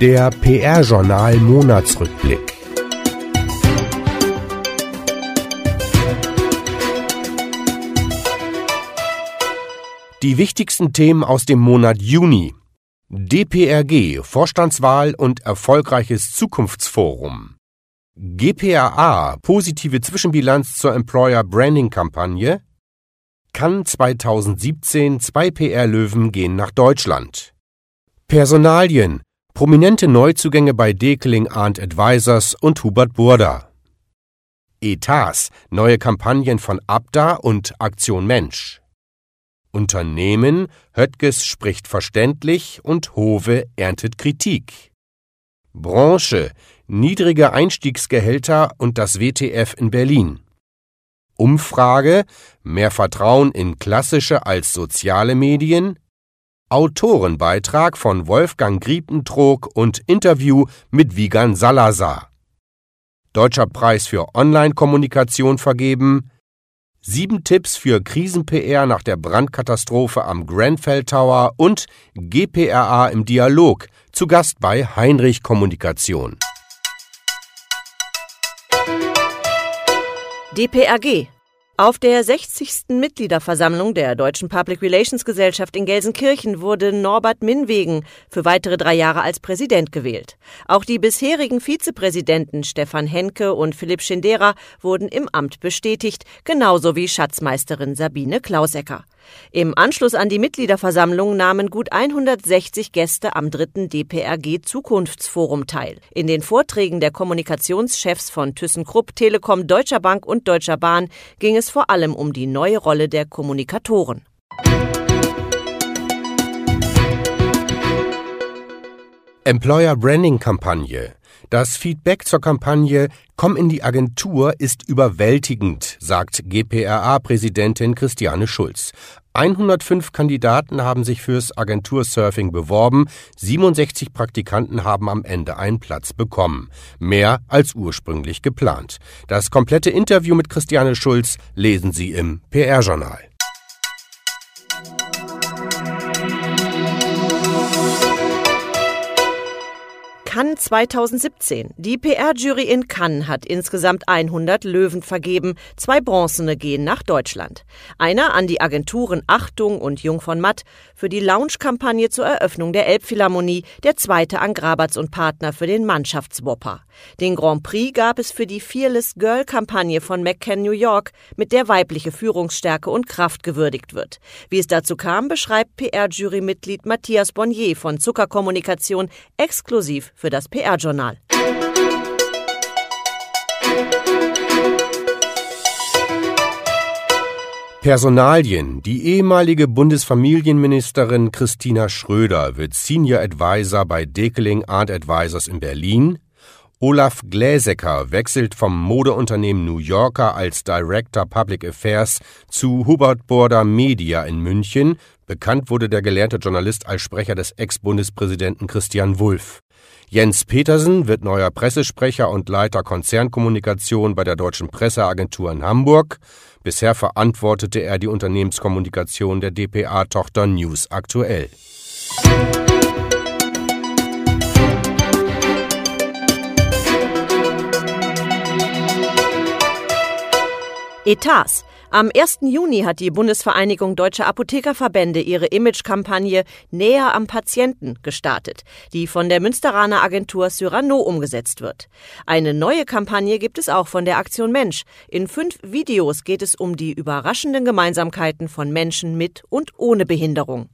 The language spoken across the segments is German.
Der PR-Journal Monatsrückblick. Die wichtigsten Themen aus dem Monat Juni. DPRG, Vorstandswahl und erfolgreiches Zukunftsforum. GPRA, positive Zwischenbilanz zur Employer Branding Kampagne. Kann 2017 zwei PR-Löwen gehen nach Deutschland. Personalien, Prominente Neuzugänge bei Dekeling Arndt Advisors und Hubert Burda. Etats, neue Kampagnen von Abda und Aktion Mensch. Unternehmen, Höttges spricht verständlich und Hove erntet Kritik. Branche, niedrige Einstiegsgehälter und das WTF in Berlin. Umfrage, mehr Vertrauen in klassische als soziale Medien, Autorenbeitrag von Wolfgang Griepentrog und Interview mit Wigan Salazar. Deutscher Preis für Online-Kommunikation vergeben. Sieben Tipps für Krisen-PR nach der Brandkatastrophe am Grenfell Tower und GPRA im Dialog. Zu Gast bei Heinrich Kommunikation. DPRG auf der 60. Mitgliederversammlung der Deutschen Public Relations Gesellschaft in Gelsenkirchen wurde Norbert Minwegen für weitere drei Jahre als Präsident gewählt. Auch die bisherigen Vizepräsidenten Stefan Henke und Philipp Schindera wurden im Amt bestätigt, genauso wie Schatzmeisterin Sabine Klausecker. Im Anschluss an die Mitgliederversammlung nahmen gut 160 Gäste am dritten DPRG Zukunftsforum teil. In den Vorträgen der Kommunikationschefs von ThyssenKrupp, Telekom, Deutscher Bank und Deutscher Bahn ging es vor allem um die neue Rolle der Kommunikatoren. Employer Branding Kampagne das Feedback zur Kampagne Komm in die Agentur ist überwältigend, sagt GPRA-Präsidentin Christiane Schulz. 105 Kandidaten haben sich fürs Agentursurfing beworben, 67 Praktikanten haben am Ende einen Platz bekommen. Mehr als ursprünglich geplant. Das komplette Interview mit Christiane Schulz lesen Sie im PR-Journal. Cannes 2017. Die PR-Jury in Cannes hat insgesamt 100 Löwen vergeben. Zwei Bronzene gehen nach Deutschland. Einer an die Agenturen Achtung und Jung von Matt für die Launch-Kampagne zur Eröffnung der Elbphilharmonie, der zweite an Grabatz und Partner für den Mannschaftswopper. Den Grand Prix gab es für die Fearless Girl-Kampagne von McCann New York, mit der weibliche Führungsstärke und Kraft gewürdigt wird. Wie es dazu kam, beschreibt PR-Jury-Mitglied Matthias Bonnier von Zuckerkommunikation exklusiv für für das PR-Journal. Personalien. Die ehemalige Bundesfamilienministerin Christina Schröder wird Senior Advisor bei Dekeling Art Advisors in Berlin. Olaf Gläsecker wechselt vom Modeunternehmen New Yorker als Director Public Affairs zu Hubert Border Media in München. Bekannt wurde der gelernte Journalist als Sprecher des Ex-Bundespräsidenten Christian Wulff. Jens Petersen wird neuer Pressesprecher und Leiter Konzernkommunikation bei der Deutschen Presseagentur in Hamburg. Bisher verantwortete er die Unternehmenskommunikation der dpa-Tochter News Aktuell. Etats am 1. Juni hat die Bundesvereinigung Deutscher Apothekerverbände ihre Imagekampagne Näher am Patienten gestartet, die von der Münsteraner Agentur Cyrano umgesetzt wird. Eine neue Kampagne gibt es auch von der Aktion Mensch. In fünf Videos geht es um die überraschenden Gemeinsamkeiten von Menschen mit und ohne Behinderung.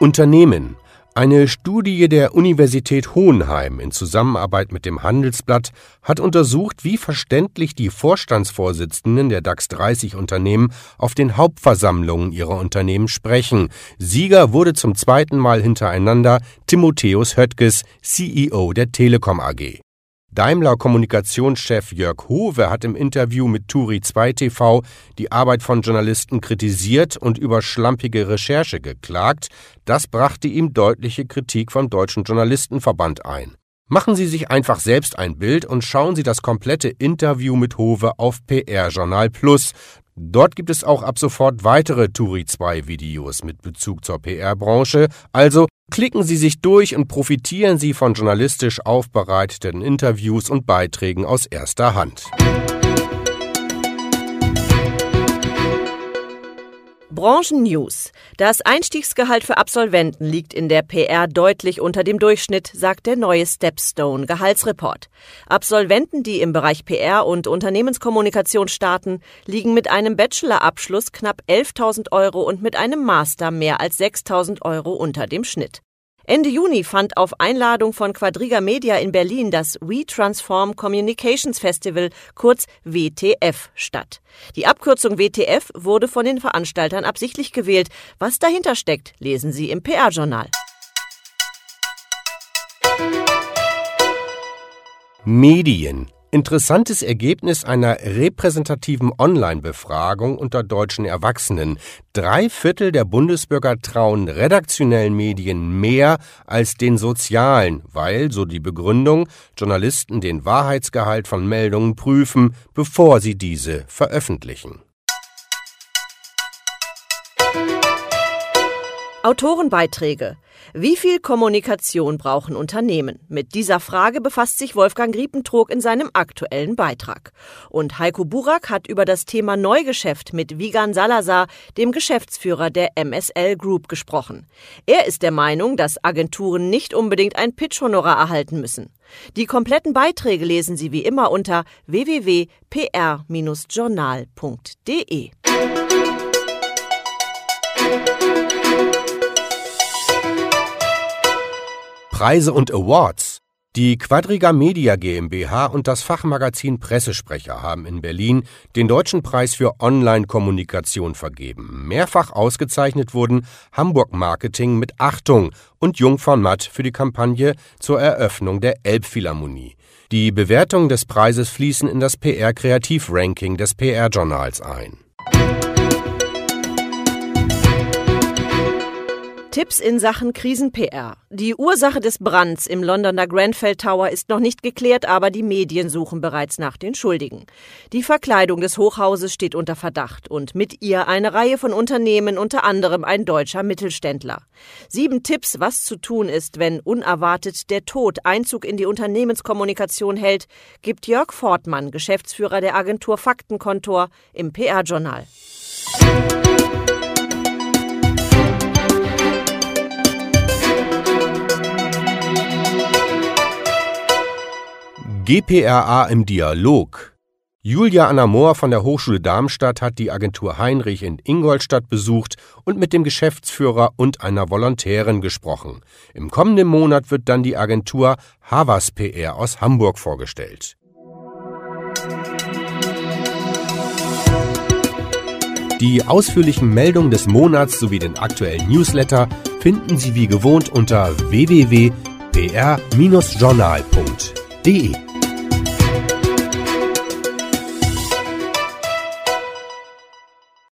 Unternehmen eine Studie der Universität Hohenheim in Zusammenarbeit mit dem Handelsblatt hat untersucht, wie verständlich die Vorstandsvorsitzenden der DAX 30 Unternehmen auf den Hauptversammlungen ihrer Unternehmen sprechen. Sieger wurde zum zweiten Mal hintereinander Timotheus Höttges, CEO der Telekom AG. Daimler-Kommunikationschef Jörg Howe hat im Interview mit Turi 2 TV die Arbeit von Journalisten kritisiert und über schlampige Recherche geklagt. Das brachte ihm deutliche Kritik vom Deutschen Journalistenverband ein. Machen Sie sich einfach selbst ein Bild und schauen Sie das komplette Interview mit Hove auf PR Journal Plus. Dort gibt es auch ab sofort weitere Turi 2 Videos mit Bezug zur PR-Branche. Also klicken Sie sich durch und profitieren Sie von journalistisch aufbereiteten Interviews und Beiträgen aus erster Hand. Branchen-News. Das Einstiegsgehalt für Absolventen liegt in der PR deutlich unter dem Durchschnitt, sagt der neue Stepstone Gehaltsreport. Absolventen, die im Bereich PR und Unternehmenskommunikation starten, liegen mit einem Bachelorabschluss knapp 11.000 Euro und mit einem Master mehr als 6.000 Euro unter dem Schnitt. Ende Juni fand auf Einladung von Quadriga Media in Berlin das We Transform Communications Festival, kurz WTF, statt. Die Abkürzung WTF wurde von den Veranstaltern absichtlich gewählt. Was dahinter steckt, lesen Sie im PR-Journal. Medien Interessantes Ergebnis einer repräsentativen Online-Befragung unter deutschen Erwachsenen. Drei Viertel der Bundesbürger trauen redaktionellen Medien mehr als den sozialen, weil, so die Begründung, Journalisten den Wahrheitsgehalt von Meldungen prüfen, bevor sie diese veröffentlichen. Autorenbeiträge. Wie viel Kommunikation brauchen Unternehmen? Mit dieser Frage befasst sich Wolfgang Griepentrog in seinem aktuellen Beitrag. Und Heiko Burak hat über das Thema Neugeschäft mit Vigan Salazar, dem Geschäftsführer der MSL Group, gesprochen. Er ist der Meinung, dass Agenturen nicht unbedingt ein Pitch-Honorar erhalten müssen. Die kompletten Beiträge lesen Sie wie immer unter www.pr-journal.de. Preise und Awards. Die Quadriga Media GmbH und das Fachmagazin Pressesprecher haben in Berlin den Deutschen Preis für Online-Kommunikation vergeben. Mehrfach ausgezeichnet wurden Hamburg Marketing mit Achtung und Jung von Matt für die Kampagne zur Eröffnung der Elbphilharmonie. Die Bewertungen des Preises fließen in das PR-Kreativ-Ranking des PR-Journals ein. Tipps in Sachen Krisen-PR. Die Ursache des Brands im Londoner Grenfell Tower ist noch nicht geklärt, aber die Medien suchen bereits nach den Schuldigen. Die Verkleidung des Hochhauses steht unter Verdacht und mit ihr eine Reihe von Unternehmen, unter anderem ein deutscher Mittelständler. Sieben Tipps, was zu tun ist, wenn unerwartet der Tod Einzug in die Unternehmenskommunikation hält, gibt Jörg Fortmann, Geschäftsführer der Agentur Faktenkontor, im PR-Journal. GPRA im Dialog. Julia Anna Mohr von der Hochschule Darmstadt hat die Agentur Heinrich in Ingolstadt besucht und mit dem Geschäftsführer und einer Volontärin gesprochen. Im kommenden Monat wird dann die Agentur Havas PR aus Hamburg vorgestellt. Die ausführlichen Meldungen des Monats sowie den aktuellen Newsletter finden Sie wie gewohnt unter www.pr-journal.de.